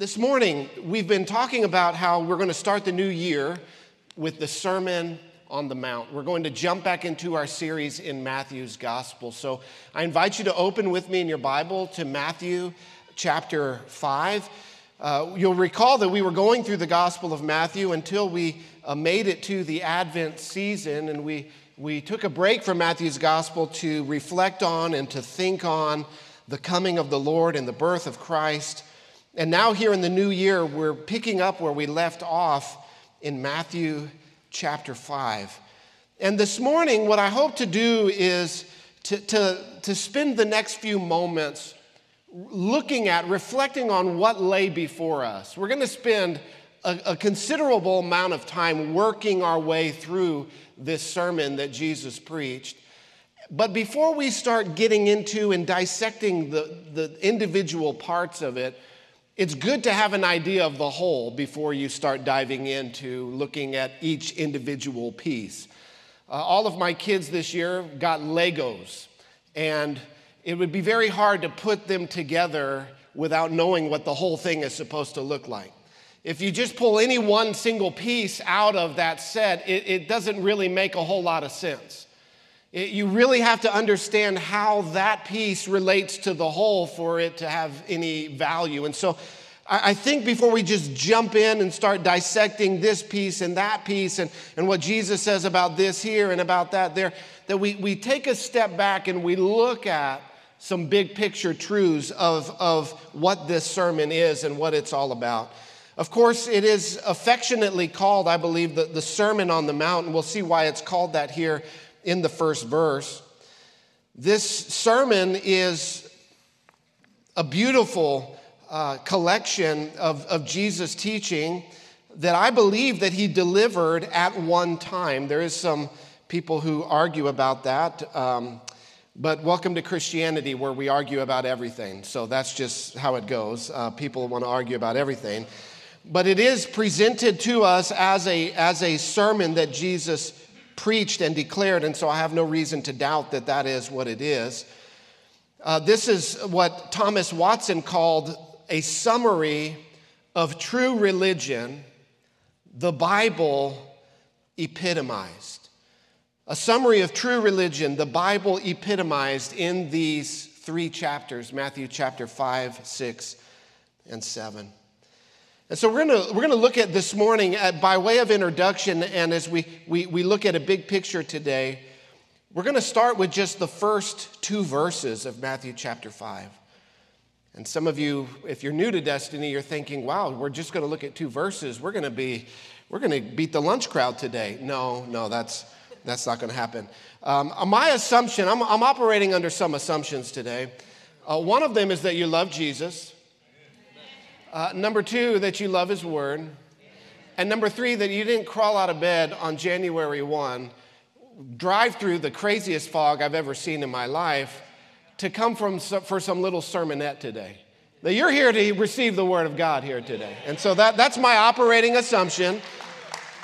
This morning, we've been talking about how we're going to start the new year with the Sermon on the Mount. We're going to jump back into our series in Matthew's Gospel. So I invite you to open with me in your Bible to Matthew chapter 5. Uh, you'll recall that we were going through the Gospel of Matthew until we uh, made it to the Advent season, and we, we took a break from Matthew's Gospel to reflect on and to think on the coming of the Lord and the birth of Christ. And now, here in the new year, we're picking up where we left off in Matthew chapter 5. And this morning, what I hope to do is to, to, to spend the next few moments looking at, reflecting on what lay before us. We're going to spend a, a, considerable amount of time working our way through this sermon that Jesus preached. But before we start getting into and dissecting the, the individual parts of it, it's good to have an idea of the whole before you start diving into looking at each individual piece. Uh, all of my kids this year got Legos, and it would be very hard to put them together without knowing what the whole thing is supposed to look like. If you just pull any one single piece out of that set, it, it doesn't really make a whole lot of sense. It, you really have to understand how that piece relates to the whole for it to have any value. And so I, I think before we just jump in and start dissecting this piece and that piece and, and what Jesus says about this here and about that there, that we, we take a step back and we look at some big picture truths of, of what this sermon is and what it's all about. Of course, it is affectionately called, I believe, the, the Sermon on the Mount, and we'll see why it's called that here in the first verse. This sermon is a beautiful uh, collection of, of Jesus' teaching that I believe that he delivered at one time. There is some people who argue about that. Um, but welcome to Christianity where we argue about everything. So that's just how it goes. Uh, people want to argue about everything. But it is presented to us as a, as a sermon that Jesus preached and declared, and so I have no reason to doubt that that is what it is. Uh, this is what Thomas Watson called a summary of true religion, the Bible epitomized. A summary of true religion, the Bible epitomized in these three chapters Matthew chapter 5, 6, and 7. And so we're going we're gonna look at this morning at, by way of introduction, and as we, we, we look at a big picture today, we're going to start with just the first two verses of Matthew chapter 5. And some of you, if you're new to Destiny, you're thinking, wow, we're just going to look at two verses. We're going to be, we're going to beat the lunch crowd today. No, no, that's, that's not going to happen. Um, my assumption, I'm, I'm operating under some assumptions today. Uh, one of them is that you love Jesus. Uh, number two, that you love His Word. And number three, that you didn't crawl out of bed on January 1, drive through the craziest fog I've ever seen in my life to come from for some little sermonette today. That you're here to receive the Word of God here today. And so that, that's my operating assumption.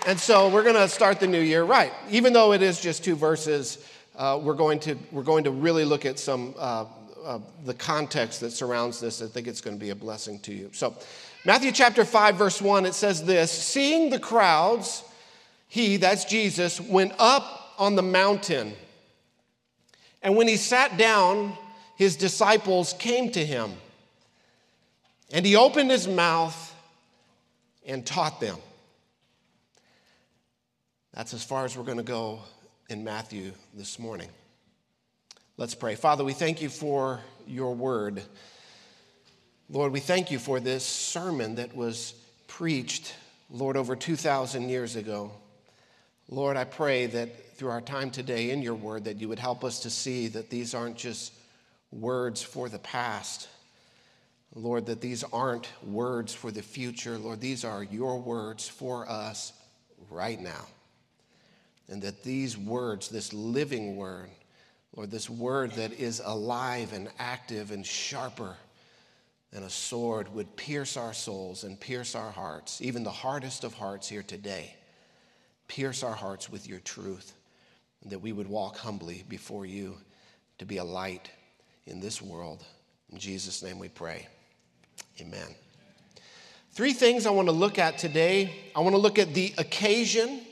And so we're going to start the new year right. Even though it is just two verses, uh, we're, going to, we're going to really look at some uh, uh, the context that surrounds this. I think it's going to be a blessing to you. So, Matthew chapter 5, verse 1, it says this Seeing the crowds, he, that's Jesus, went up on the mountain. And when he sat down, his disciples came to him. And he opened his mouth and taught them. That's as far as we're going to go in Matthew this morning. Let's pray. Father, we thank you for your word. Lord, we thank you for this sermon that was preached, Lord, over 2,000 years ago. Lord, I pray that through our time today in your word, that you would help us to see that these aren't just words for the past. Lord, that these aren't words for the future. Lord, these are your words for us right now. And that these words, this living word, Lord, this word that is alive and active and sharper than a sword would pierce our souls and pierce our hearts, even the hardest of hearts here today. Pierce our hearts with your truth, that we would walk humbly before you to be a light in this world. In Jesus' name we pray. Amen. Three things I want to look at today. I want to look at the occasion.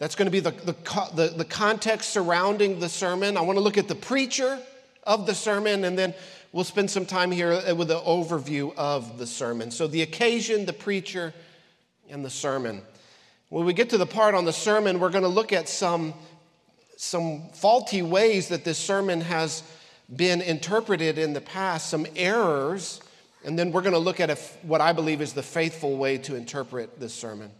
That's going to be the, the, the, the context surrounding the sermon. I want to look at the preacher of the sermon, and then we'll spend some time here uh, with an overview of the sermon. So, the occasion, the preacher, and the sermon. When we get to the part on the sermon, we're going to look at some, some faulty ways that this sermon has been interpreted in the past, some errors, and then we're going to look at a, what I believe is the faithful way to interpret this sermon.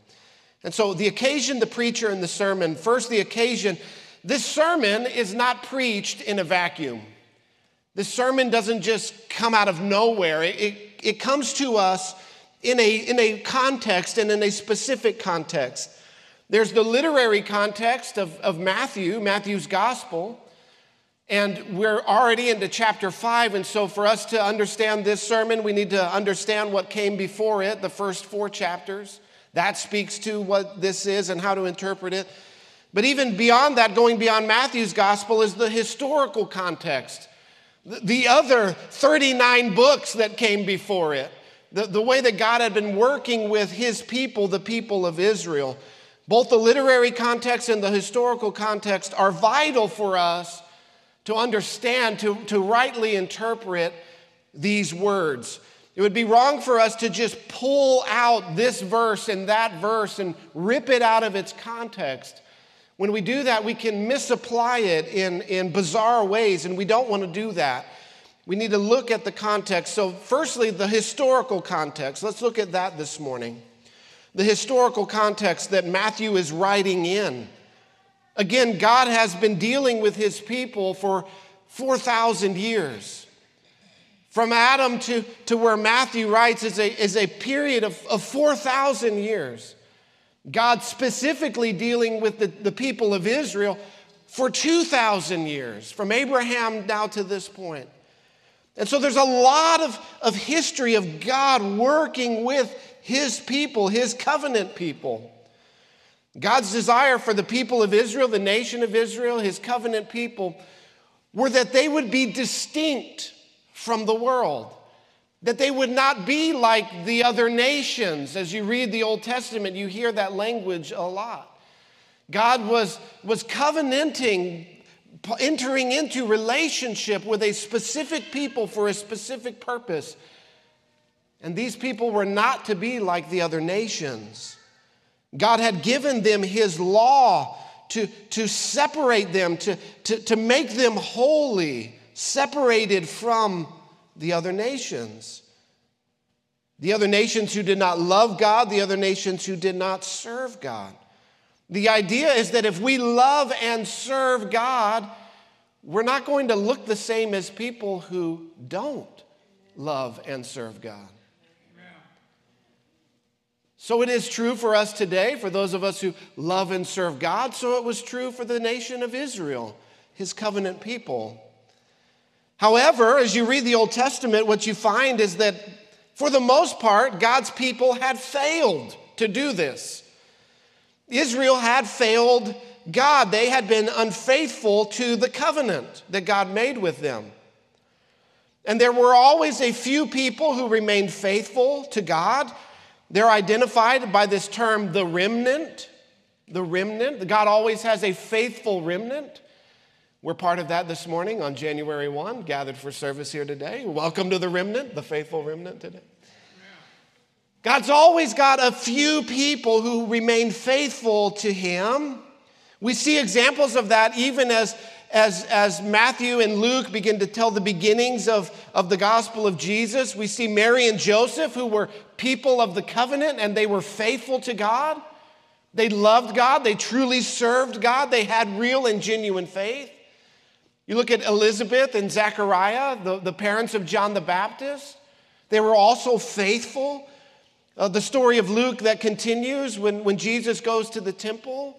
And so, the occasion, the preacher, and the sermon. First, the occasion. This sermon is not preached in a vacuum. This sermon doesn't just come out of nowhere, it, it, it comes to us in a, in a context and in a specific context. There's the literary context of, of Matthew, Matthew's gospel, and we're already into chapter five. And so, for us to understand this sermon, we need to understand what came before it, the first four chapters. That speaks to what this is and how to interpret it. But even beyond that, going beyond Matthew's gospel, is the historical context. The other 39 books that came before it the, the way that God had been working with his people, the people of Israel. Both the literary context and the historical context are vital for us to understand, to, to rightly interpret these words. It would be wrong for us to just pull out this verse and that verse and rip it out of its context. When we do that, we can misapply it in, in bizarre ways, and we don't want to do that. We need to look at the context. So, firstly, the historical context. Let's look at that this morning. The historical context that Matthew is writing in. Again, God has been dealing with his people for 4,000 years. From Adam to, to where Matthew writes is a, is a period of, of 4,000 years. God specifically dealing with the, the people of Israel for 2,000 years, from Abraham now to this point. And so there's a lot of, of history of God working with his people, his covenant people. God's desire for the people of Israel, the nation of Israel, his covenant people, were that they would be distinct from the world, that they would not be like the other nations. As you read the Old Testament, you hear that language a lot. God was, was covenanting entering into relationship with a specific people for a specific purpose. And these people were not to be like the other nations. God had given them His law to, to separate them, to, to, to make them holy, separated from the other nations. The other nations who did not love God, the other nations who did not serve God. The idea is that if we love and serve God, we're not going to look the same as people who don't love and serve God. So it is true for us today, for those of us who love and serve God, so it was true for the nation of Israel, his covenant people. However, as you read the Old Testament, what you find is that for the most part, God's people had failed to do this. Israel had failed God. They had been unfaithful to the covenant that God made with them. And there were always a few people who remained faithful to God. They're identified by this term, the remnant. The remnant. God always has a faithful remnant. We're part of that this morning on January 1, gathered for service here today. Welcome to the remnant, the faithful remnant today. God's always got a few people who remain faithful to Him. We see examples of that even as, as, as Matthew and Luke begin to tell the beginnings of, of the gospel of Jesus. We see Mary and Joseph, who were people of the covenant and they were faithful to God. They loved God, they truly served God, they had real and genuine faith. You look at Elizabeth and Zechariah, the, the parents of John the Baptist, they were also faithful. Uh, the story of Luke that continues when, when Jesus goes to the temple,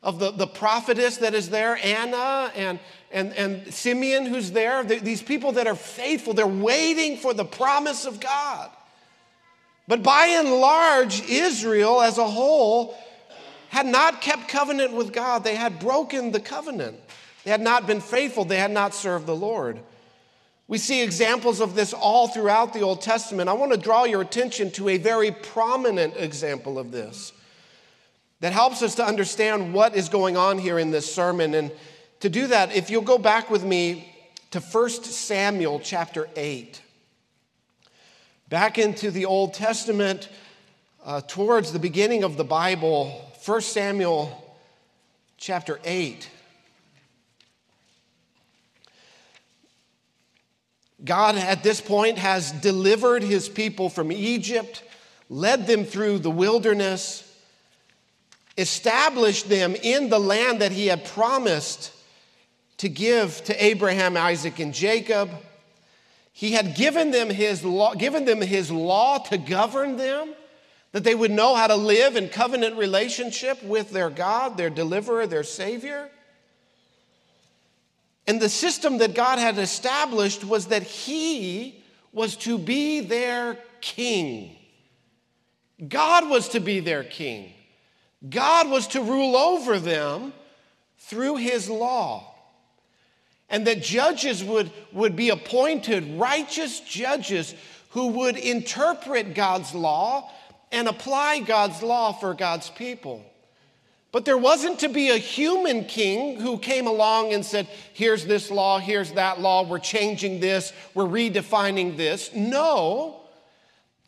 of the, the prophetess that is there, Anna and, and, and Simeon who's there. These people that are faithful, they're waiting for the promise of God. But by and large, Israel as a whole had not kept covenant with God. They had broken the covenant. They had not been faithful. They had not served the Lord. We see examples of this all throughout the Old Testament. I want to draw your attention to a very prominent example of this that helps us to understand what is going on here in this sermon. And to do that, if you'll go back with me to 1 Samuel chapter 8, back into the Old Testament, uh, towards the beginning of the Bible, 1 Samuel chapter 8. God, at this point, has delivered his people from Egypt, led them through the wilderness, established them in the land that he had promised to give to Abraham, Isaac, and Jacob. He had given them his law, given them his law to govern them, that they would know how to live in covenant relationship with their God, their deliverer, their Savior. And the system that God had established was that He was to be their king. God was to be their king. God was to rule over them through His law. And that judges would, would be appointed, righteous judges who would interpret God's law and apply God's law for God's people. But there wasn't to be a human king who came along and said, here's this law, here's that law, we're changing this, we're redefining this. No,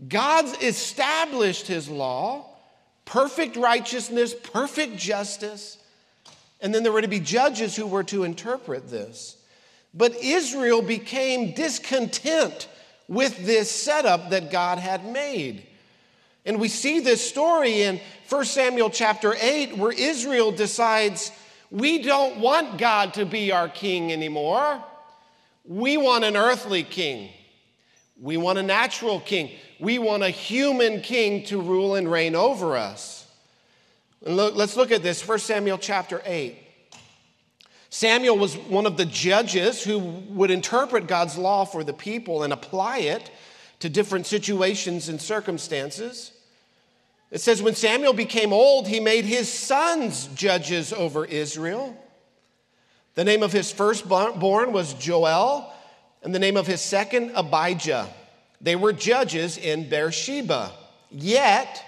God's established his law, perfect righteousness, perfect justice, and then there were to be judges who were to interpret this. But Israel became discontent with this setup that God had made. And we see this story in 1 Samuel chapter 8 where Israel decides, we don't want God to be our king anymore. We want an earthly king. We want a natural king. We want a human king to rule and reign over us. And look, let's look at this 1 Samuel chapter 8. Samuel was one of the judges who would interpret God's law for the people and apply it to different situations and circumstances. It says, when Samuel became old, he made his sons judges over Israel. The name of his firstborn was Joel, and the name of his second, Abijah. They were judges in Beersheba. Yet,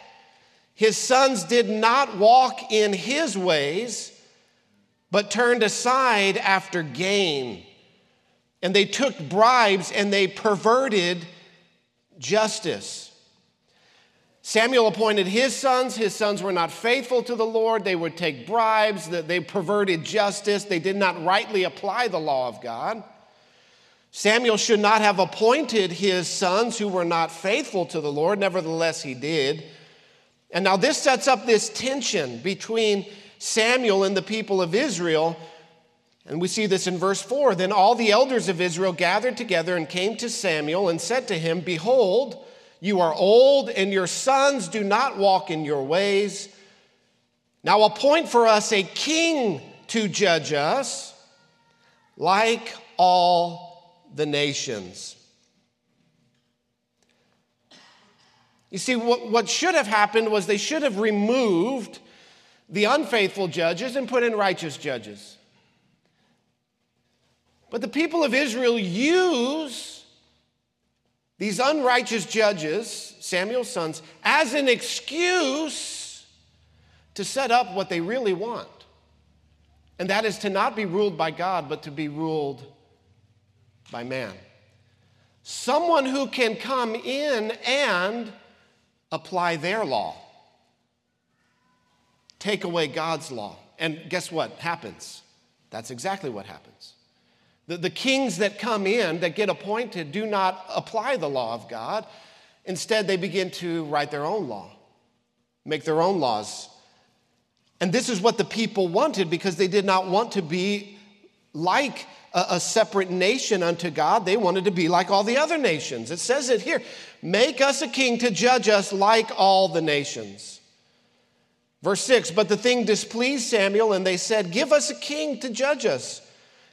his sons did not walk in his ways, but turned aside after gain. And they took bribes and they perverted justice. Samuel appointed his sons. His sons were not faithful to the Lord. They would take bribes, they perverted justice. They did not rightly apply the law of God. Samuel should not have appointed his sons who were not faithful to the Lord. Nevertheless, he did. And now this sets up this tension between Samuel and the people of Israel. And we see this in verse 4. Then all the elders of Israel gathered together and came to Samuel and said to him, Behold, you are old, and your sons do not walk in your ways. Now appoint for us a king to judge us, like all the nations. You see, what, what should have happened was they should have removed the unfaithful judges and put in righteous judges. But the people of Israel use these unrighteous judges, Samuel's sons, as an excuse to set up what they really want. And that is to not be ruled by God, but to be ruled by man. Someone who can come in and apply their law, take away God's law. And guess what happens? That's exactly what happens. The, the kings that come in, that get appointed, do not apply the law of God. Instead, they begin to write their own law, make their own laws. And this is what the people wanted because they did not want to be like a, a, separate nation unto God. They wanted to be like all the other nations. It says it here make us a king to judge us like all the nations. Verse 6 But the thing displeased Samuel, and they said, Give us a king to judge us.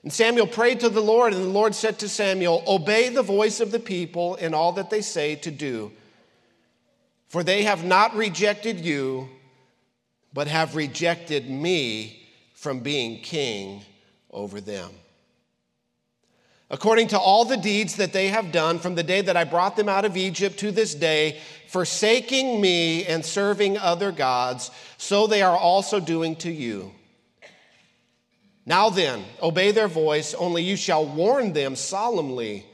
And Samuel prayed to the Lord, and the Lord said to Samuel, Obey the voice of the people in all that they say to do. For they have not rejected you, but have rejected me from being king over them. according to all the deeds that they have done from the day that I brought them out of Egypt to this day, forsaking me and serving other gods, so they are also doing to you. Now then, obey their voice, only you shall warn them solemnly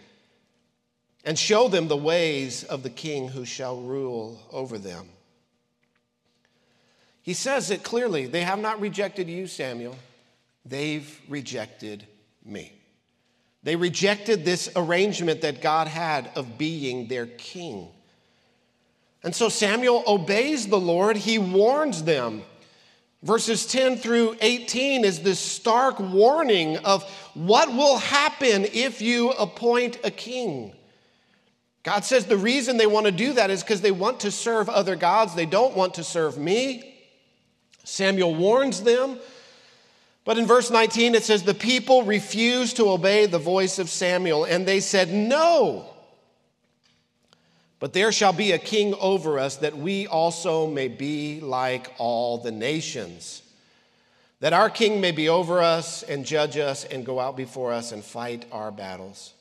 and show them the ways of the king who shall rule over them. He says it clearly they have not rejected you, Samuel, they've rejected me. They rejected this arrangement that God had of being their king. And so Samuel obeys the Lord, he warns them. Verses 10 through 18 is this stark warning of what will happen if you appoint a king. God says the reason they want to do that is because they want to serve other gods. They don't want to serve me. Samuel warns them but in verse 19, it says, The people refused to obey the voice of Samuel, and they said, No. But there shall be a king over us, that we also may be like all the nations. That our king may be over us and judge us and go out before us and fight our battles.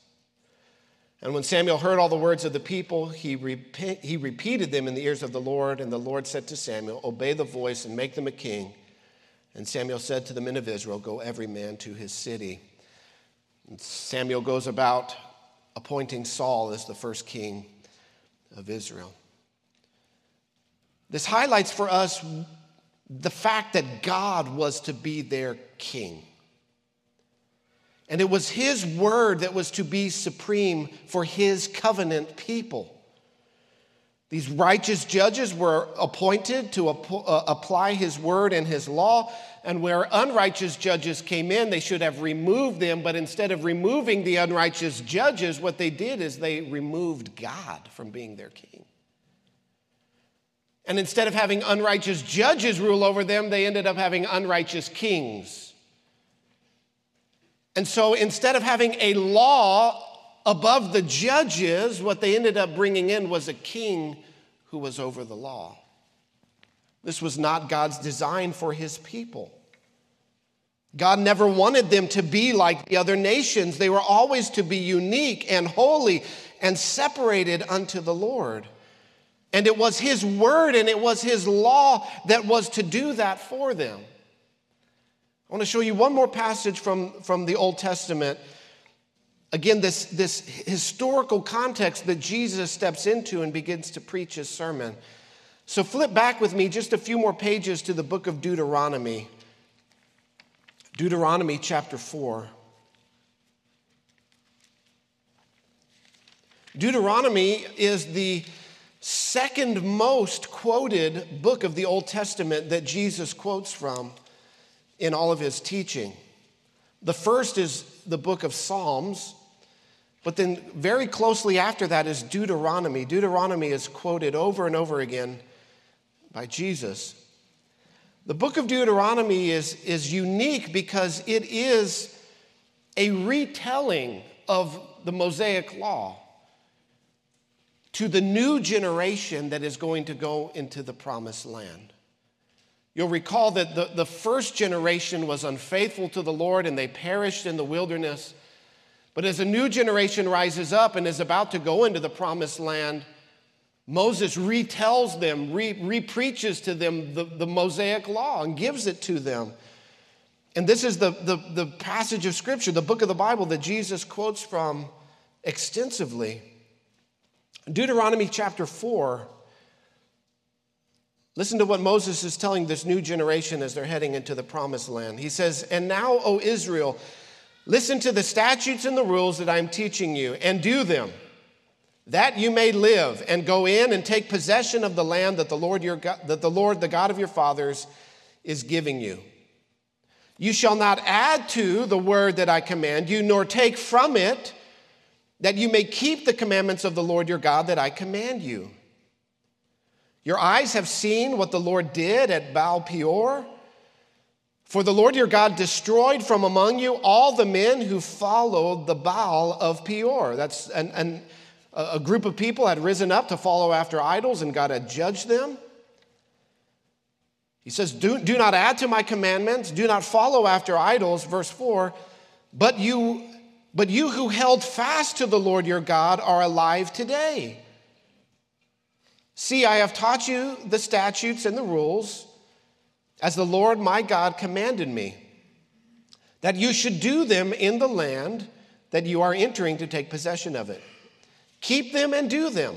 And when Samuel heard all the words of the people, he, he repeated them in the ears of the Lord. And the Lord said to Samuel, Obey the voice and make them a king. And Samuel said to the men of Israel, Go every man to his city. And Samuel goes about appointing Saul as the first king of Israel. This highlights for us the fact that God was to be their king. And it was his word that was to be supreme for his covenant people. These righteous judges were appointed to uh, apply his word and his law. And where unrighteous judges came in, they should have removed them. But instead of removing the unrighteous judges, what they did is they removed God from being their king. And instead of having unrighteous judges rule over them, they ended up having unrighteous kings. And so instead of having a law above the judges, what they ended up bringing in was a king who was over the law. This was not God's design for his people. God never wanted them to be like the other nations. They were always to be unique and holy and separated unto the Lord. And it was His word and it was His law that was to do that for them. I want to show you one more passage from, from the Old Testament again, this, this historical context that Jesus steps into and begins to preach his sermon. So flip back with me just a few more pages to the book of Deuteronomy. Deuteronomy chapter 4. Deuteronomy is the second most quoted book of the Old Testament that Jesus quotes from in all of his teaching. The first is the book of Psalms, but then, very closely after that is Deuteronomy. Deuteronomy is quoted over and over again by Jesus. The book of Deuteronomy is, is unique because it is a retelling of the Mosaic law to the new generation that is going to go into the promised land. You'll recall that the, the first generation was unfaithful to the Lord and they perished in the wilderness. But as a new generation rises up and is about to go into the promised land, Moses retells them, re preaches to them the, the Mosaic law and gives it to them. And this is the, the, the passage of Scripture, the book of the Bible that Jesus quotes from extensively. Deuteronomy chapter 4. Listen to what Moses is telling this new generation as they're heading into the promised land. He says, And now, O Israel, Listen to the statutes and the rules that I'm teaching you and do them, that you may live and go in and take possession of the land that the Lord, your God, that the Lord, the God of your fathers, is giving you. You shall not add to the word that I command you, nor take from it, that you may keep the commandments of the Lord your God that I command you. Your eyes have seen what the Lord did at Baal Peor for the Lord your God destroyed from among you all the men who followed the Baal of Peor. That's an, an, a group of people had risen up to follow after idols, and God had judged them. He says, do, do not add to my commandments, do not follow after idols, verse 4, but you But you who held fast to the Lord your God are alive today. See, I have taught you the statutes and the rules as the Lord my God commanded me, that you should do them in the land that you are entering to take possession of it. Keep them and do them,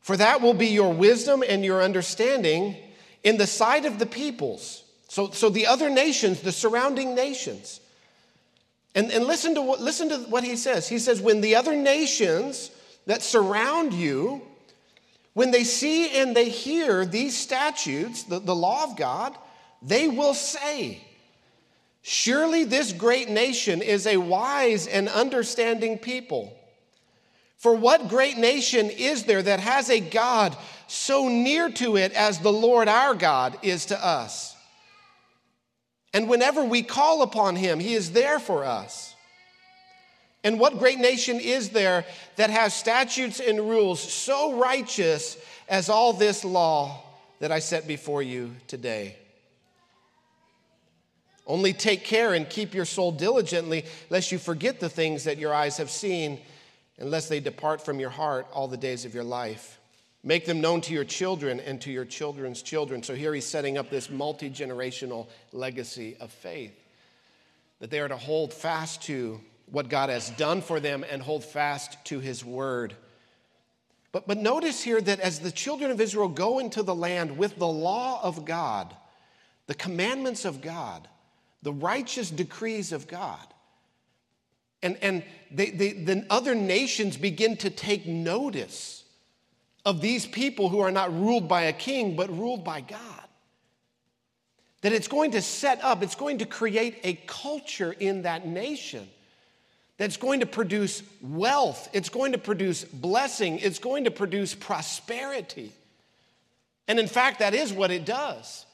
for that will be your wisdom and your understanding in the sight of the peoples. So, so the other nations, the surrounding nations. And, and listen, to what, listen to what he says. He says, When the other nations that surround you, when they see and they hear these statutes, the, the law of God, they will say, Surely this great nation is a wise and understanding people. For what great nation is there that has a God so near to it as the Lord our God is to us? And whenever we call upon him, he is there for us. And what great nation is there that has statutes and rules so righteous as all this law that I set before you today? Only take care and keep your soul diligently, lest you forget the things that your eyes have seen, unless they depart from your heart all the days of your life. Make them known to your children and to your children's children. So here he's setting up this multi generational legacy of faith that they are to hold fast to what God has done for them and hold fast to his word. But, but notice here that as the children of Israel go into the land with the law of God, the commandments of God, the righteous decrees of God, and, and they, they, then other nations begin to take notice of these people who are not ruled by a king, but ruled by God. That it's going to set up, it's going to create a culture in that nation that's going to produce wealth, it's going to produce blessing, it's going to produce prosperity. And in fact, that is what it does.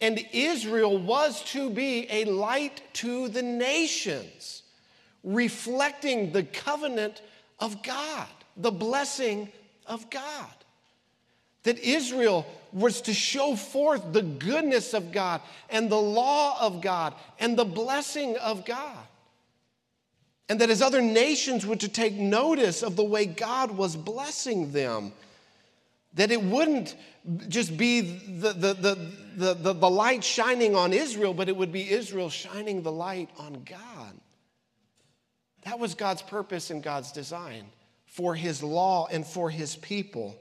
And Israel was to be a light to the nations, reflecting the covenant of God, the blessing of God. That Israel was to show forth the goodness of God and the law of God and the blessing of God. And that as other nations were to take notice of the way God was blessing them, that it wouldn't just be the, the, the, the, the, light shining on Israel, but it would be Israel shining the light on God. That was God's purpose and God's design for his law and for his people.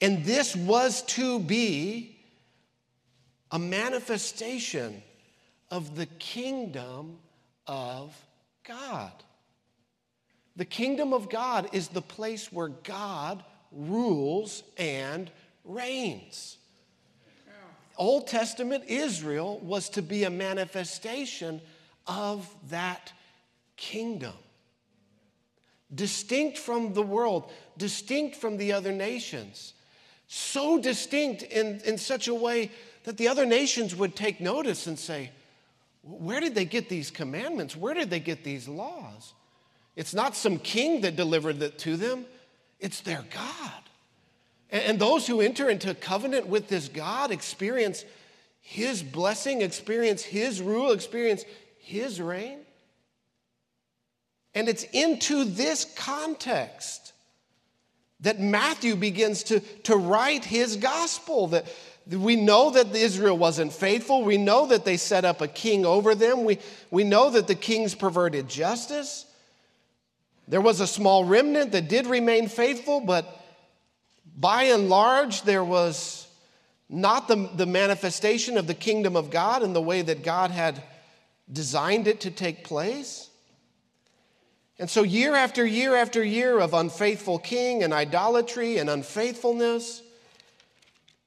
And this was to be a manifestation of the kingdom of God. The kingdom of God is the place where God rules and reigns. Old Testament Israel was to be a manifestation of that kingdom. Distinct from the world, distinct from the other nations. So distinct in, in such a way that the other nations would take notice and say, where did they get these commandments? Where did they get these laws? It's not some king that delivered it to them, it's their God. And those who enter into covenant with this God experience his blessing, experience his rule, experience his reign. And it's into this context that Matthew begins to, to write his gospel. That we know that Israel wasn't faithful. We know that they set up a king over them. We, we know that the kings perverted justice. There was a small remnant that did remain faithful, but by and large, there was not the, the manifestation of the kingdom of God in the way that God had designed it to take place. And so, year after year after year of unfaithful king and idolatry and unfaithfulness,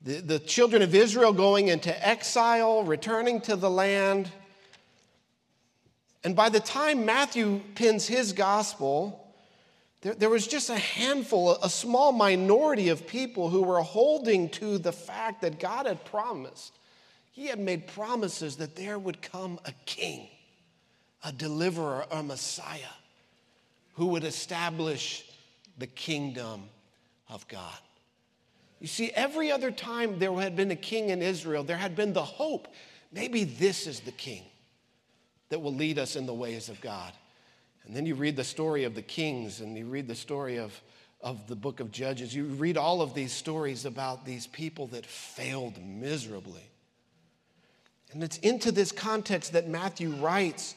the, the children of Israel going into exile, returning to the land. And by the time Matthew pins his gospel, there, there, was just a handful, a small minority of people who were holding to the fact that God had promised. He had made promises that there would come a king, a deliverer, a Messiah who would establish the kingdom of God. You see, every other time there had been a king in Israel, there had been the hope maybe this is the king that will lead us in the ways of God. And then you read the story of the kings and you read the story of, of the book of Judges. You read all of these stories about these people that failed miserably. And it's into this context that Matthew writes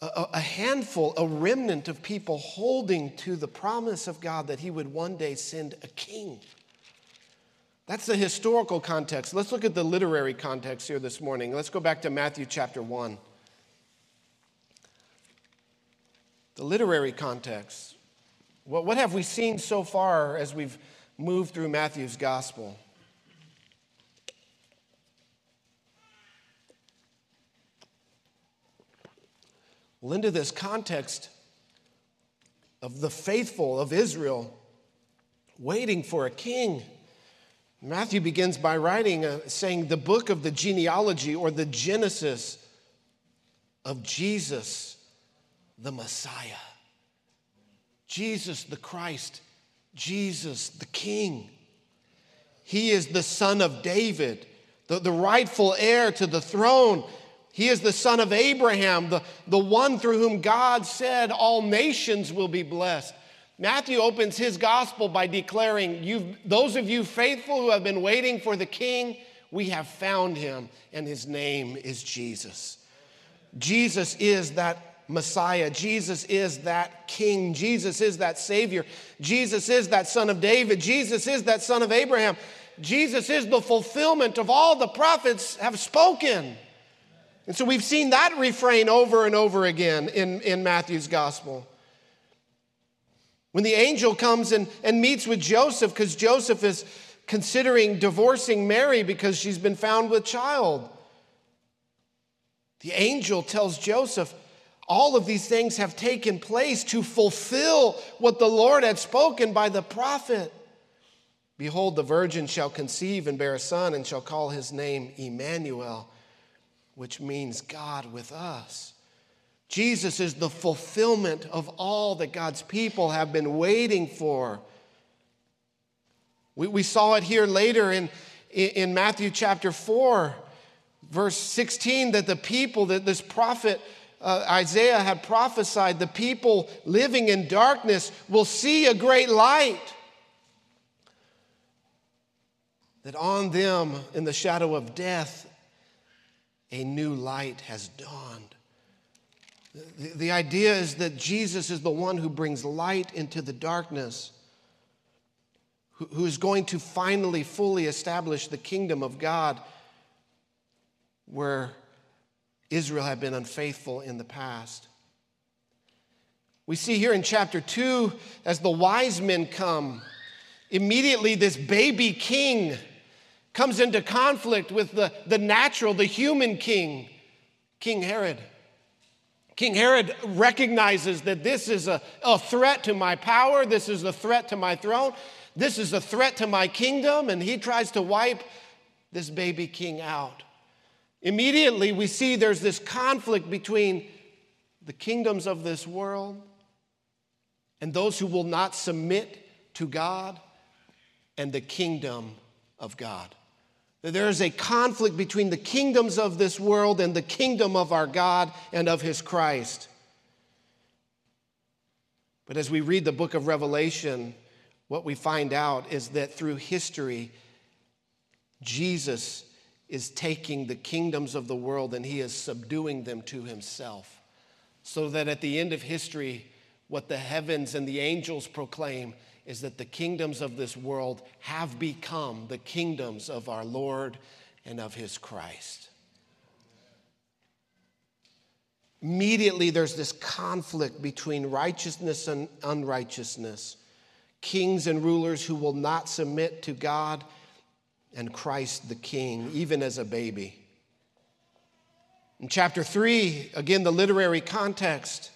a, a, handful, a remnant of people holding to the promise of God that he would one day send a king. That's the historical context. Let's look at the literary context here this morning. Let's go back to Matthew chapter 1. The literary context. What, what have we seen so far as we've moved through Matthew's gospel? Well, into this context of the faithful of Israel waiting for a king. Matthew begins by writing, uh, saying, the book of the genealogy or the Genesis of Jesus, the Messiah. Jesus the Christ, Jesus the King. He is the son of David, the, the rightful heir to the throne. He is the son of Abraham, the, the one through whom God said all nations will be blessed. Matthew opens his gospel by declaring, you Those of you faithful who have been waiting for the king, we have found him, and his name is Jesus. Jesus is that Messiah. Jesus is that King. Jesus is that Savior. Jesus is that Son of David. Jesus is that Son of Abraham. Jesus is the fulfillment of all the prophets have spoken. And so we've seen that refrain over and over again in, in Matthew's gospel. When the angel comes and, and meets with Joseph, because Joseph is considering divorcing Mary because she's been found with child, the angel tells Joseph, all of these things have taken place to fulfill what the Lord had spoken by the prophet. Behold, the virgin shall conceive and bear a son, and shall call his name Emmanuel which means God with us. Jesus is the fulfillment of all that God's people have been waiting for. We, we saw it here later in, in Matthew chapter 4, verse 16, that the people, that this prophet uh, Isaiah had prophesied, the people living in darkness will see a great light. That on them, in the shadow of death, a new light has dawned. The, the idea is that Jesus is the one who brings light into the darkness, who, who is going to finally fully establish the kingdom of God where Israel had been unfaithful in the past. We see here in chapter 2, as the wise men come, immediately this baby king comes into conflict with the, the natural, the human king, King Herod. King Herod recognizes that this is a, a threat to my power, this is a threat to my throne, this is a threat to my kingdom, and he tries to wipe this baby king out. Immediately, we see there's this conflict between the kingdoms of this world and those who will not submit to God and the kingdom of God that there is a conflict between the kingdoms of this world and the kingdom of our God and of his Christ. But as we read the book of Revelation, what we find out is that through history, Jesus is taking the kingdoms of the world and he is subduing them to himself. So that at the end of history, what the heavens and the angels proclaim is that the kingdoms of this world have become the kingdoms of our Lord and of his Christ. Immediately, there's this conflict between righteousness and unrighteousness, kings and rulers who will not submit to God and Christ the King, even as a baby. In chapter 3, again, the literary context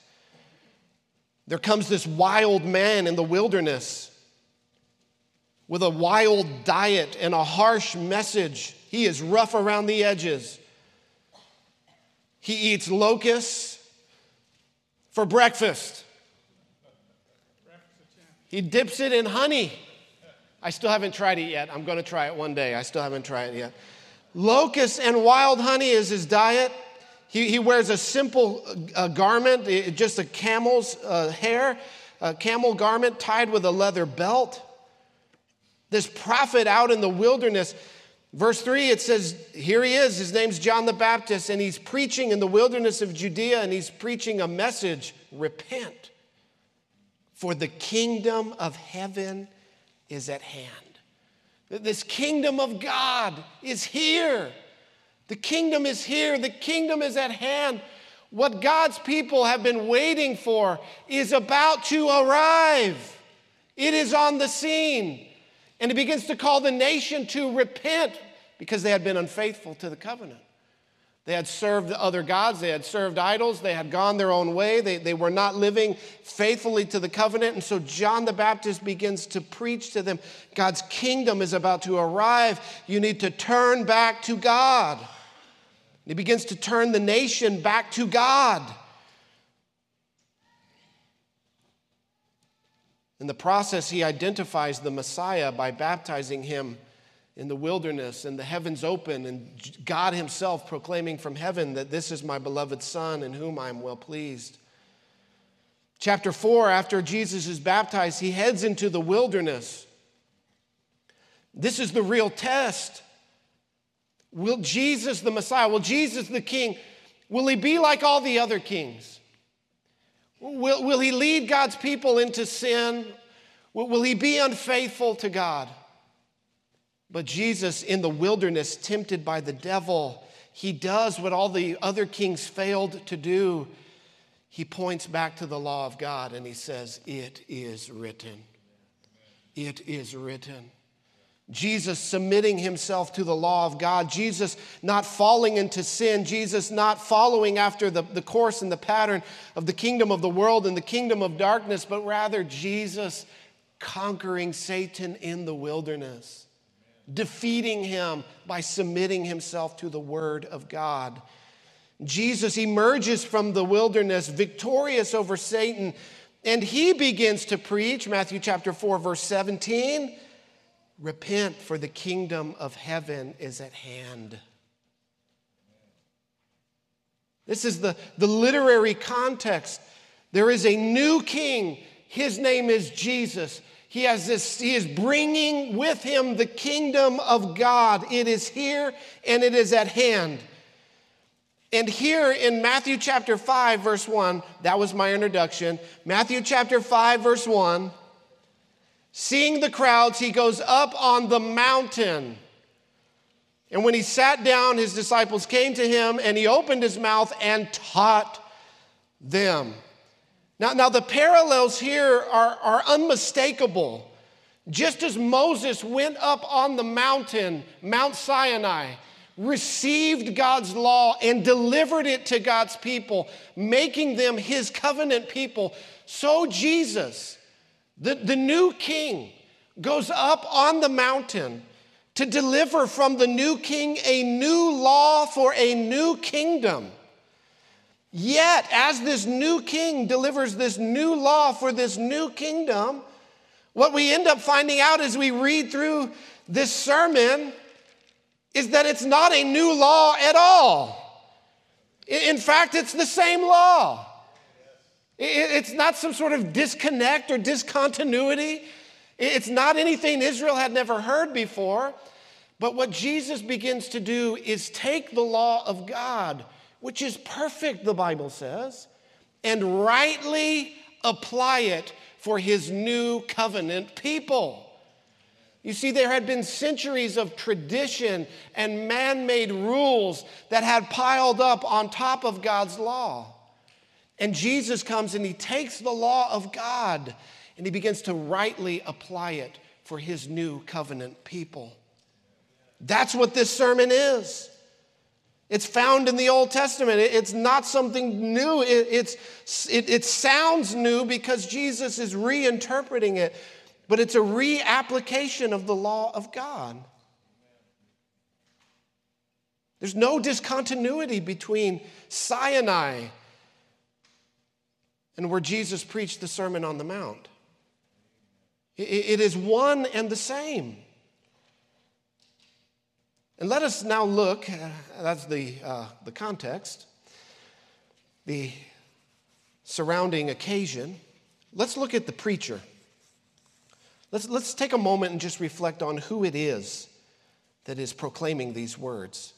there comes this wild man in the wilderness with a wild diet and a harsh message. He is rough around the edges. He eats locusts for breakfast. He dips it in honey. I still haven't tried it yet. I'm going to try it one day. I still haven't tried it yet. Locusts and wild honey is his diet. He, he wears a simple uh, garment, just a camel's uh, hair, a camel garment tied with a leather belt. This prophet out in the wilderness, verse 3, it says, Here he is. His name's John the Baptist, and he's preaching in the wilderness of Judea, and he's preaching a message repent, for the kingdom of heaven is at hand. This kingdom of God is here. The kingdom is here, the kingdom is at hand. What God's people have been waiting for is about to arrive. It is on the scene. And he begins to call the nation to repent because they had been unfaithful to the covenant. They had served other gods, they had served idols, they had gone their own way, they, they were not living faithfully to the covenant. And so John the Baptist begins to preach to them God's kingdom is about to arrive. You need to turn back to God. He begins to turn the nation back to God. In the process, he identifies the Messiah by baptizing him in the wilderness and the heavens open, and God Himself proclaiming from heaven that this is my beloved Son in whom I am well pleased. Chapter 4, after Jesus is baptized, he heads into the wilderness. This is the real test. Will Jesus, the Messiah, will Jesus, the King, will he be like all the other kings? Will, will he lead God's people into sin? Will, will he be unfaithful to God? But Jesus, in the wilderness, tempted by the devil, he does what all the other kings failed to do. He points back to the law of God and he says, It is written. It is written. Jesus submitting himself to the law of God, Jesus not falling into sin, Jesus not following after the, the course and the pattern of the kingdom of the world and the kingdom of darkness, but rather Jesus conquering Satan in the wilderness, defeating him by submitting himself to the word of God. Jesus emerges from the wilderness victorious over Satan, and he begins to preach, Matthew chapter 4, verse 17 Repent, for the kingdom of heaven is at hand. This is the, the literary context. There is a new king. His name is Jesus. He, has this, he is bringing with him the kingdom of God. It is here and it is at hand. And here in Matthew chapter 5, verse 1, that was my introduction. Matthew chapter 5, verse 1, Seeing the crowds, he goes up on the mountain. And when he sat down, his disciples came to him, and he opened his mouth and taught them. Now, now the parallels here are, are unmistakable. Just as Moses went up on the mountain, Mount Sinai, received God's law and delivered it to God's people, making them his covenant people, so Jesus the, the new king goes up on the mountain to deliver from the new king a new law for a new kingdom. Yet, as this new king delivers this new law for this new kingdom, what we end up finding out as we read through this sermon is that it's not a new law at all. In fact, it's the same law. It's not some sort of disconnect or discontinuity. It's not anything Israel had never heard before. But what Jesus begins to do is take the law of God, which is perfect, the Bible says, and rightly apply it for his new covenant people. You see, there had been centuries of tradition and man made rules that had piled up on top of God's law. And Jesus comes and he takes the law of God and he begins to rightly apply it for his new covenant people. That's what this sermon is. It's found in the Old Testament. It's not something new. It, it's, it, it sounds new because Jesus is reinterpreting it, but it's a reapplication of the law of God. There's no discontinuity between Sinai and where Jesus preached the Sermon on the Mount. It is one and the same. And let us now look, uh, that's the, uh, the context. the surrounding occasion, let's look at the preacher. Let's, let's take a moment and just reflect on who it is that is proclaiming these words.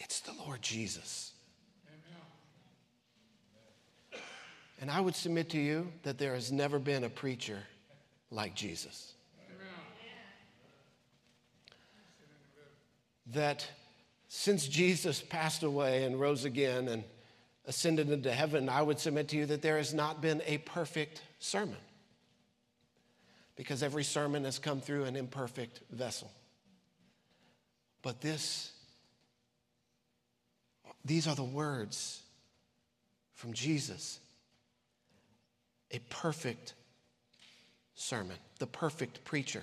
It's the Lord Jesus. And I would submit to you that there has never been a preacher like Jesus. That since Jesus passed away and rose again and ascended into heaven, I would submit to you that there has not been a perfect sermon. Because every sermon has come through an imperfect vessel. But this, these are the words from Jesus a perfect sermon, the perfect preacher.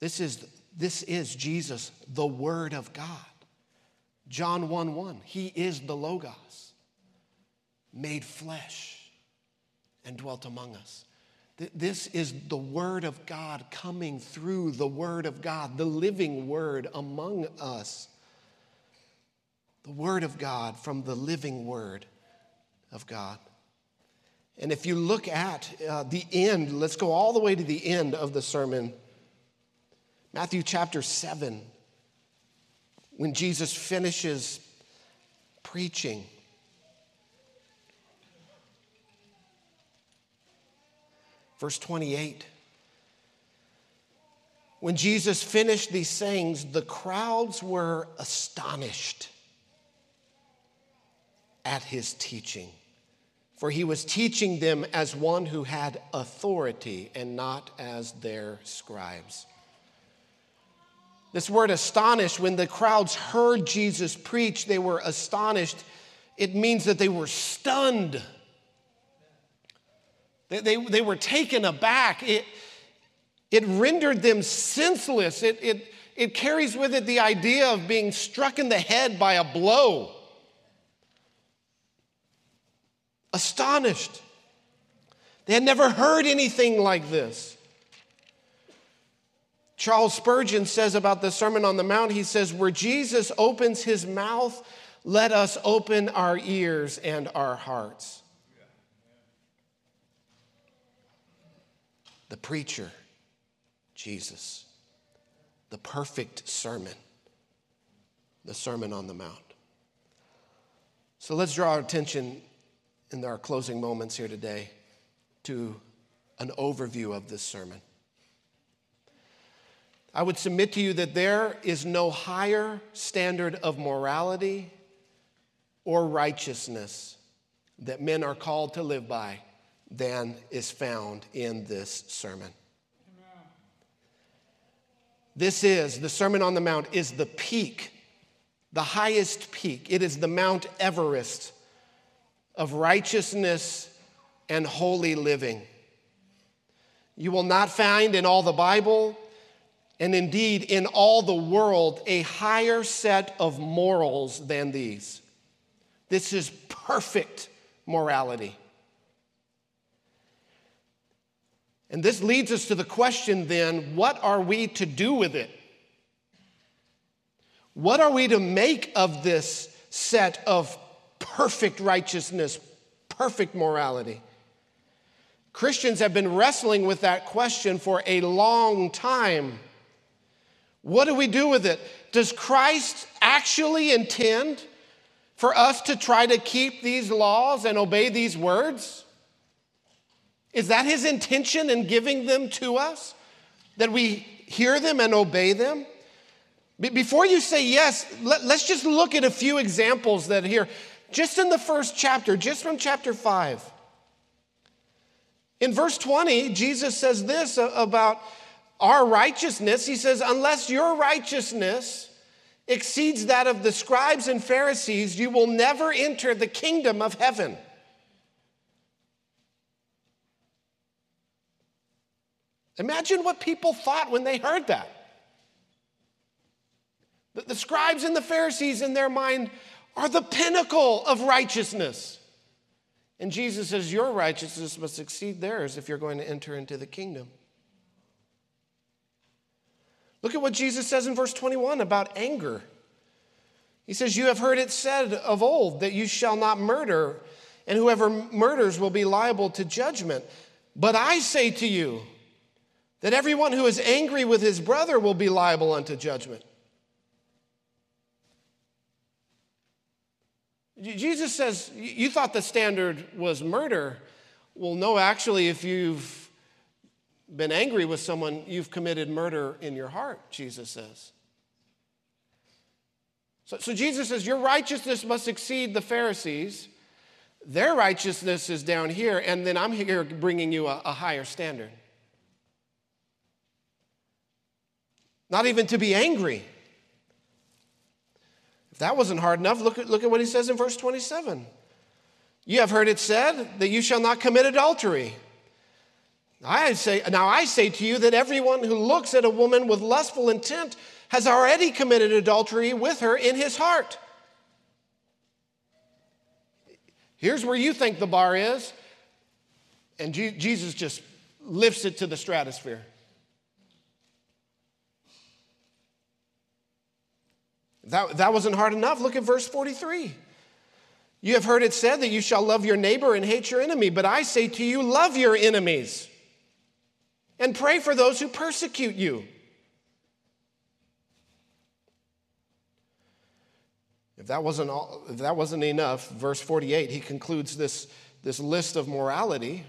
This is, this is Jesus, the Word of God. John 1 1, He is the Logos, made flesh and dwelt among us. This is the Word of God coming through the Word of God, the living Word among us. The Word of God from the living Word of God. And if you look at uh, the end, let's go all the way to the end of the sermon. Matthew chapter 7, when Jesus finishes preaching. Verse 28. When Jesus finished these sayings, the crowds were astonished at his teaching for he was teaching them as one who had authority and not as their scribes. This word astonished, when the crowds heard Jesus preach, they were astonished. It means that they were stunned. They, they, they were taken aback. It, it rendered them senseless. It, it, it carries with it the idea of being struck in the head by a blow astonished. They had never heard anything like this. Charles Spurgeon says about the Sermon on the Mount, he says, Where Jesus opens his mouth, let us open our ears and our hearts. The preacher, Jesus, the perfect sermon, the Sermon on the Mount. So let's draw our attention in our closing moments here today to an overview of this sermon. I would submit to you that there is no higher standard of morality or righteousness that men are called to live by than is found in this sermon. This is, the Sermon on the Mount is the peak, the highest peak. It is the Mount Everest of righteousness and holy living. You will not find in all the Bible, and indeed in all the world, a higher set of morals than these. This is perfect morality. And this leads us to the question then what are we to do with it? What are we to make of this set of perfect righteousness, perfect morality? Christians have been wrestling with that question for a long time. What do we do with it? Does Christ actually intend for us to try to keep these laws and obey these words? Is that his intention in giving them to us? That we hear them and obey them? Before you say yes, let, us just look at a few examples that here. Just in the first chapter, just from chapter 5. In verse 20, Jesus says this about our righteousness. He says, Unless your righteousness exceeds that of the scribes and Pharisees, you will never enter the kingdom of heaven. Imagine what people thought when they heard that. The, scribes and the Pharisees, in their mind, are the pinnacle of righteousness. And Jesus says, Your righteousness must exceed theirs if you're going to enter into the kingdom. Look at what Jesus says in verse 21 about anger. He says, You have heard it said of old that you shall not murder, and whoever murders will be liable to judgment. But I say to you that everyone who is angry with his brother will be liable unto judgment. Jesus says, You thought the standard was murder. Well, no, actually, if you've been angry with someone, you've committed murder in your heart, Jesus says. So, so Jesus says, Your righteousness must exceed the Pharisees. Their righteousness is down here, and then I'm here bringing you a, a higher standard. Not even to be angry. That wasn't hard enough, look at, look at what he says in verse 27. You have heard it said that you shall not commit adultery. I say, now I say to you that everyone who looks at a woman with lustful intent has already committed adultery with her in his heart. Here's where you think the bar is, and Jesus just lifts it to the stratosphere. That, that wasn't hard enough. Look at verse 43. You have heard it said that you shall love your neighbor and hate your enemy, but I say to you, love your enemies and pray for those who persecute you. If that wasn't, all, if that wasn't enough, verse 48, he concludes this, this list of morality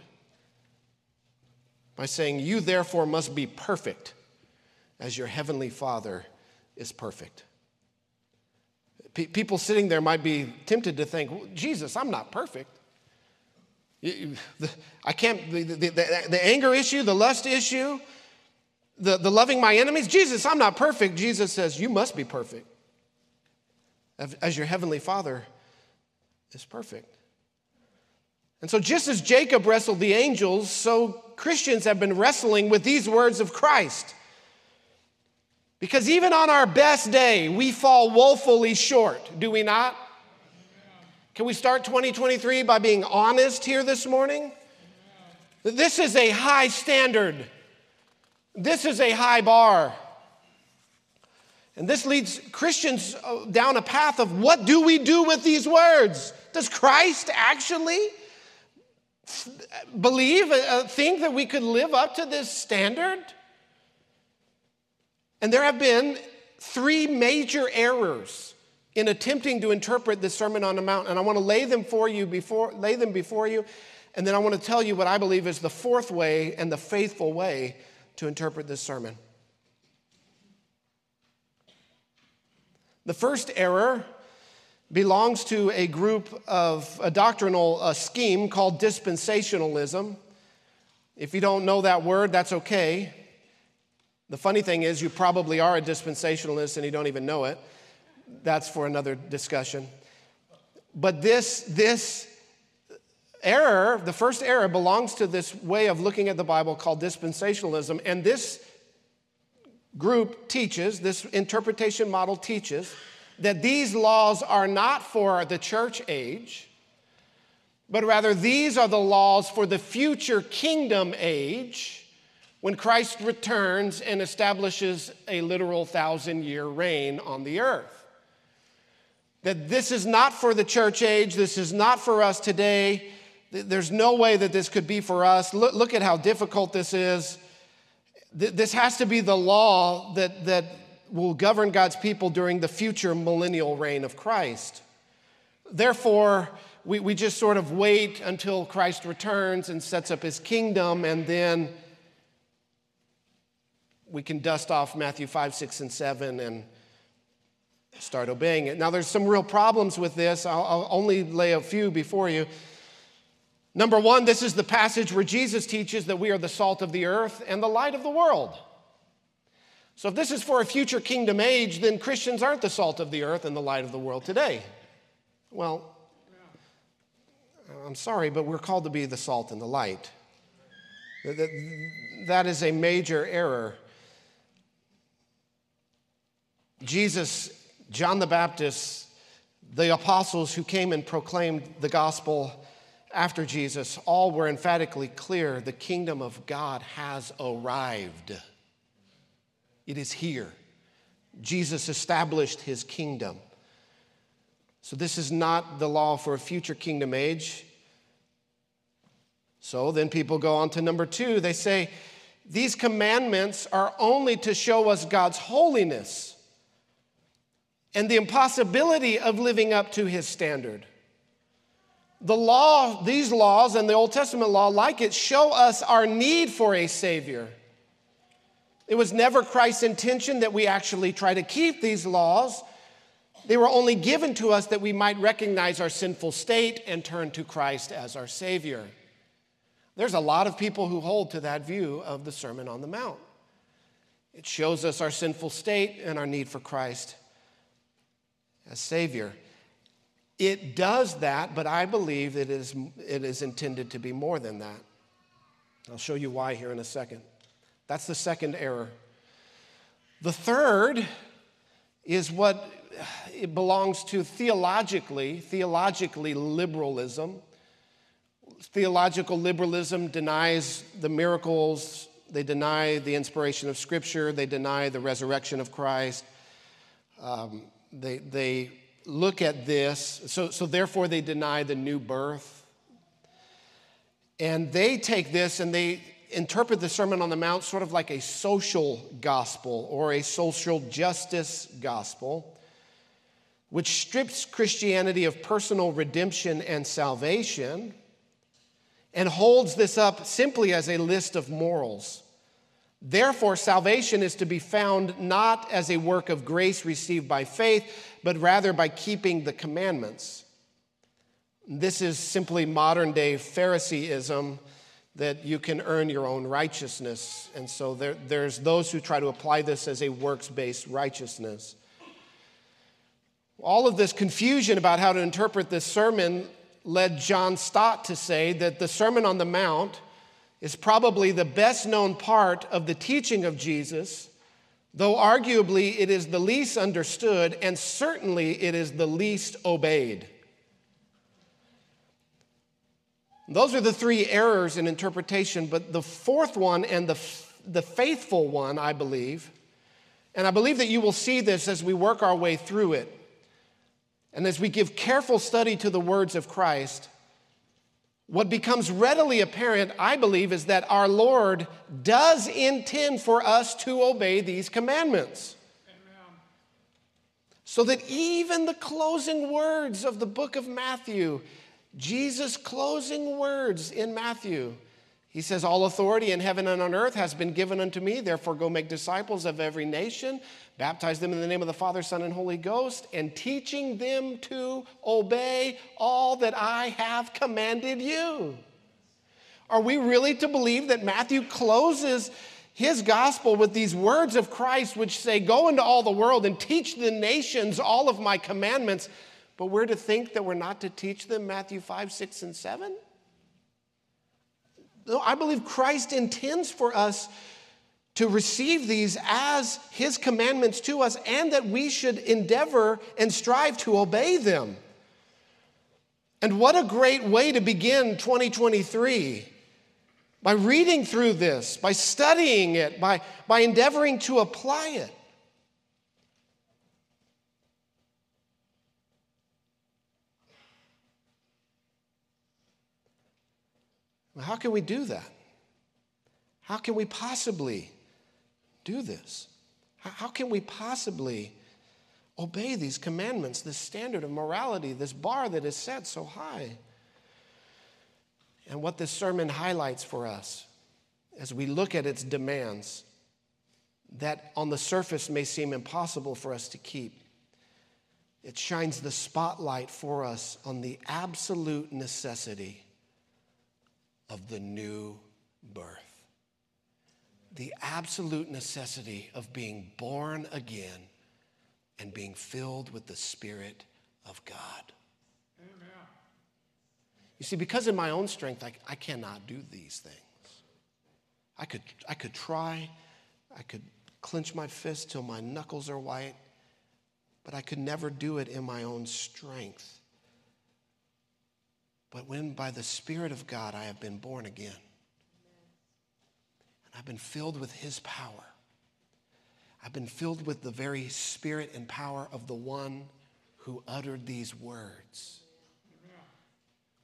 by saying, You therefore must be perfect as your heavenly Father is perfect. People sitting there might be tempted to think, Jesus, I'm not perfect. I can't, the, the, the, the, anger issue, the lust issue, the, the loving my enemies. Jesus, I'm not perfect. Jesus says, You must be perfect as your heavenly Father is perfect. And so, just as Jacob wrestled the angels, so Christians have been wrestling with these words of Christ. Because even on our best day, we fall woefully short, do we not? Can we start 2023 by being honest here this morning? This is a high standard. This is a high bar. And this leads Christians uh, down a path of what do we do with these words? Does Christ actually believe, uh, uh, think that we could live up to this standard? And there have been three major errors in attempting to interpret the Sermon on the Mount, and I want to lay them for you before lay them before you, and then I want to tell you what I believe is the fourth way and the faithful way to interpret this sermon. The first error belongs to a group of a doctrinal uh, scheme called dispensationalism. If you don't know that word, that's okay. The funny thing is, you probably are a dispensationalist and you don't even know it. That's for another discussion. But this, this error, the first error, belongs to this way of looking at the Bible called dispensationalism. And this group teaches, this interpretation model teaches, that these laws are not for the church age, but rather these are the laws for the future kingdom age when Christ returns and establishes a literal thousand year reign on the earth. That this is not for the church age, this is not for us today. There's no way that this could be for us. Look, look at how difficult this is. This has to be the law that, that will govern God's people during the future millennial reign of Christ. Therefore, we, we just sort of wait until Christ returns and sets up his kingdom, and then we can dust off Matthew 5, 6, and 7 and start obeying it. Now, there's some real problems with this. I'll, I'll, only lay a few before you. Number one, this is the passage where Jesus teaches that we are the salt of the earth and the light of the world. So, if this is for a future kingdom age, then Christians aren't the salt of the earth and the light of the world today. Well, I'm sorry, but we're called to be the salt and the light. That is a major error. Jesus, John the Baptist, the apostles who came and proclaimed the gospel after Jesus, all were emphatically clear the kingdom of God has arrived. It is here. Jesus established his kingdom. So, this is not the law for a future kingdom age. So, then people go on to number two. They say, These commandments are only to show us God's holiness and the impossibility of living up to his standard. The law, these laws and the Old Testament law, like it, show us our need for a Savior. It was never Christ's intention that we actually try to keep these laws. They were only given to us that we might recognize our sinful state and turn to Christ as our Savior. There's a lot of people who hold to that view of the Sermon on the Mount. It shows us our sinful state and our need for Christ as Savior. It does that, but I believe it is, it is intended to be more than that. I'll show you why here in a second. That's the second error. The third is what it belongs to theologically, theologically liberalism. Theological liberalism denies the miracles, they deny the inspiration of Scripture, they deny the resurrection of Christ. Um, they, they look at this, so, so therefore they deny the new birth. And they take this and they interpret the Sermon on the Mount sort of like a social gospel or a social justice gospel, which strips Christianity of personal redemption and salvation and holds this up simply as a list of morals. Therefore, salvation is to be found not as a work of grace received by faith, but rather by keeping the commandments. This is simply modern day Phariseeism that you can earn your own righteousness. And so there, there's those who try to apply this as a works based righteousness. All of this confusion about how to interpret this sermon led John Stott to say that the Sermon on the Mount is probably the best known part of the teaching of Jesus, though arguably it is the least understood and certainly it is the least obeyed. Those are the three errors in interpretation, but the fourth one and the, the faithful one, I believe, and I believe that you will see this as we work our way through it, and as we give careful study to the words of Christ, what becomes readily apparent, I believe, is that our Lord does intend for us to obey these commandments. Amen. So that even the closing words of the book of Matthew, Jesus' closing words in Matthew, he says, All authority in heaven and on earth has been given unto me. Therefore, go make disciples of every nation, baptize them in the name of the Father, Son, and Holy Ghost, and teaching them to obey all that I have commanded you. Are we really to believe that Matthew closes his gospel with these words of Christ, which say, Go into all the world and teach the nations all of my commandments? But we're to think that we're not to teach them Matthew 5, 6, and 7? No, I believe Christ intends for us to receive these as his commandments to us and that we should endeavor and strive to obey them. And what a great way to begin 2023 by reading through this, by studying it, by, by endeavoring to apply it. How can we do that? How can we possibly do this? How can we possibly obey these commandments, this standard of morality, this bar that is set so high? And what this sermon highlights for us as we look at its demands that on the surface may seem impossible for us to keep. It shines the spotlight for us on the absolute necessity of the new birth. The absolute necessity of being born again and being filled with the Spirit of God. Amen. You see, because in my own strength, I, I cannot do these things. I could, I could try, I could clench my fist till my knuckles are white, but I could never do it in my own strength. But when by the Spirit of God I have been born again, I've been filled with His power, I've been filled with the very Spirit and power of the one who uttered these words.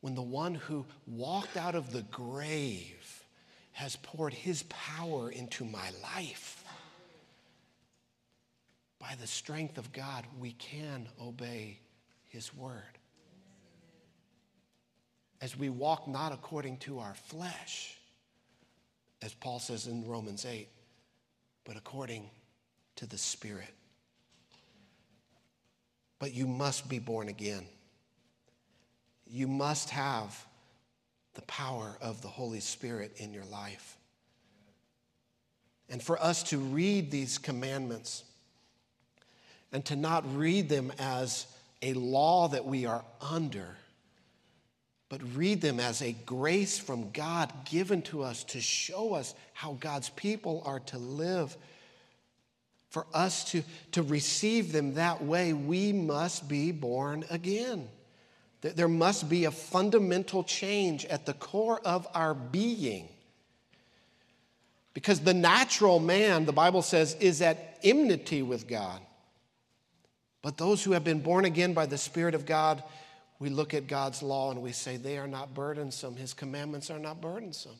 When the one who walked out of the grave has poured his power into my life. By the strength of God, we can obey his word. As we walk not according to our flesh, as Paul says in Romans 8, but according to the Spirit. But you must be born again. You must have the power of the Holy Spirit in your life. And for us to read these commandments and to not read them as a law that we are under, but read them as a grace from God given to us to show us how God's people are to live for us to, to receive them that way, we must be born again. There must be a fundamental change at the core of our being. Because the natural man, the Bible says, is at enmity with God. But those who have been born again by the Spirit of God, we look at God's law and we say, they are not burdensome. His commandments are not burdensome.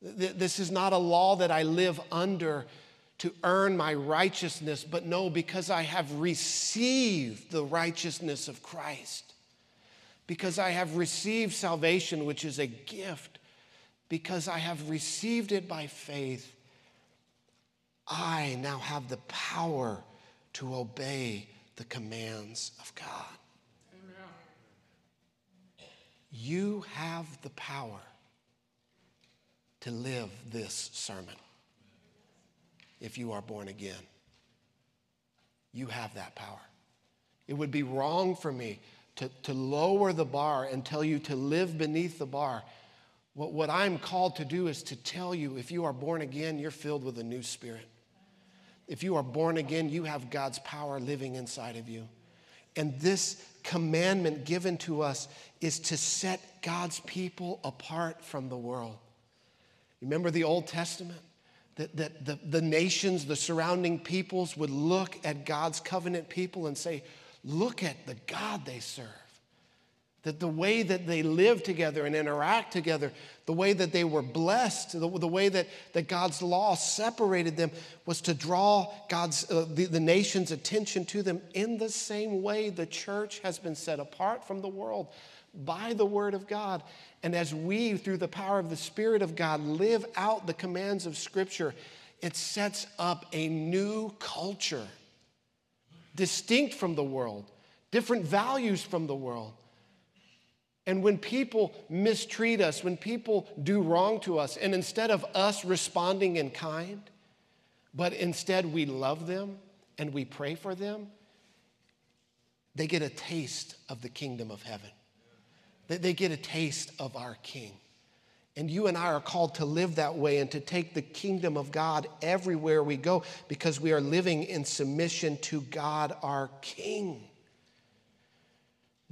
This is not a law that I live under to earn my righteousness, but no, because I have received the righteousness of Christ, because I have received salvation, which is a gift, because I have received it by faith, I now have the power to obey the commands of God. You have the power to live this sermon if you are born again. You have that power. It would be wrong for me to, to lower the bar and tell you to live beneath the bar. What, what I'm called to do is to tell you if you are born again, you're filled with a new spirit. If you are born again, you have God's power living inside of you. And this commandment given to us is to set God's people apart from the world. Remember the Old Testament? that, that the, the nations, the surrounding peoples would look at God's covenant people and say, Look at the God they serve. That the way that they live together and interact together, the way that they were blessed, the, the way that, that God's law separated them was to draw God's, uh, the, the nation's attention to them in the same way the church has been set apart from the world by the Word of God. And as we, through the power of the Spirit of God, live out the commands of Scripture, it sets up a new culture, distinct from the world, different values from the world. And when people mistreat us, when people do wrong to us, and instead of us responding in kind, but instead we love them and we pray for them, they get a taste of the kingdom of heaven. They get a taste of our King. And you and I are called to live that way and to take the kingdom of God everywhere we go because we are living in submission to God, our King.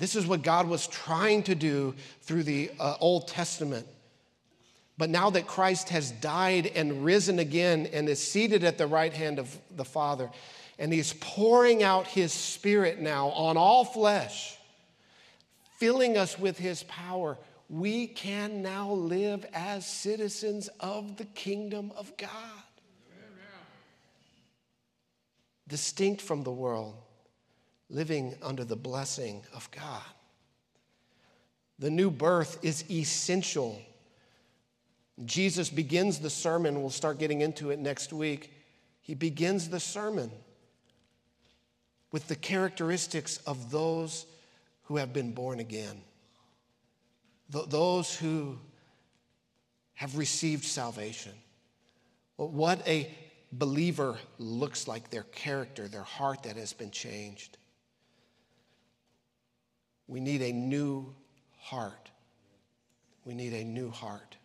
This is what God was trying to do through the uh, Old Testament. But now that Christ has died and risen again and is seated at the right hand of the Father, and he's pouring out his spirit now on all flesh filling us with his power, we can now live as citizens of the kingdom of God. Amen. Distinct from the world, living under the blessing of God. The new birth is essential. Jesus begins the sermon, we'll start getting into it next week. He begins the sermon with the characteristics of those who have been born again, Th- those who have received salvation. What a believer looks like, their character, their heart that has been changed. We need a new heart. We need a new heart.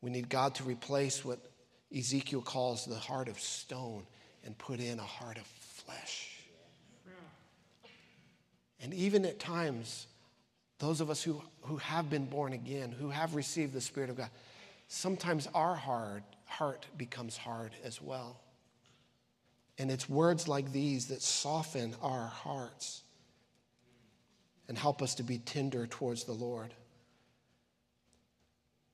We need God to replace what Ezekiel calls the heart of stone and put in a heart of flesh. And even at times, those of us who, who have been born again, who have received the Spirit of God, sometimes our hard, heart becomes hard as well. And it's words like these that soften our hearts and help us to be tender towards the Lord.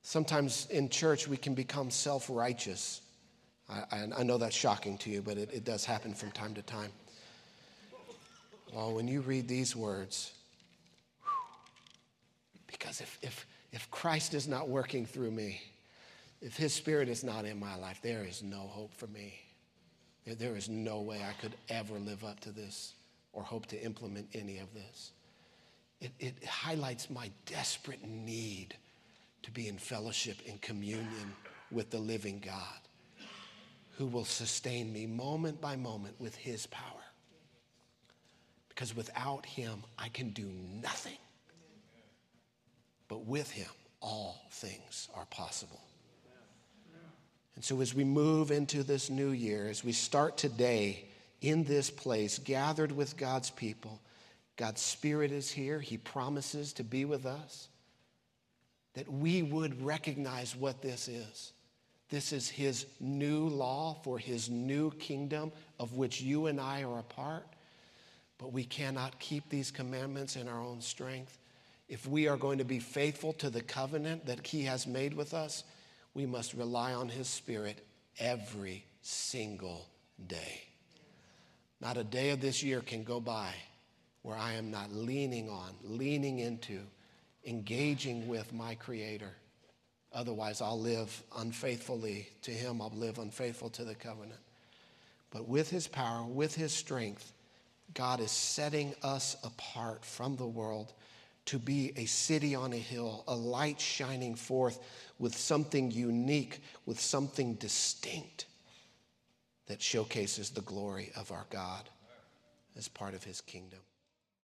Sometimes in church, we can become self righteous. I, I, know that's shocking to you, but it, it does happen from time to time. Well, when you read these words, because if, if, if Christ is not working through me, if His Spirit is not in my life, there is no hope for me. There is no way I could ever live up to this or hope to implement any of this. It, it highlights my desperate need to be in fellowship and communion with the living God who will sustain me moment by moment with his power. Because without him, I can do nothing. But with him, all things are possible. And so, as we move into this new year, as we start today in this place, gathered with God's people, God's Spirit is here. He promises to be with us that we would recognize what this is. This is His new law for His new kingdom, of which you and I are a part. But we cannot keep these commandments in our own strength. If we are going to be faithful to the covenant that He has made with us, we must rely on His Spirit every single day. Not a day of this year can go by where I am not leaning on, leaning into, engaging with my Creator. Otherwise, I'll live unfaithfully to Him, I'll live unfaithful to the covenant. But with His power, with His strength, God is setting us apart from the world to be a city on a hill, a light shining forth with something unique, with something distinct that showcases the glory of our God as part of His kingdom.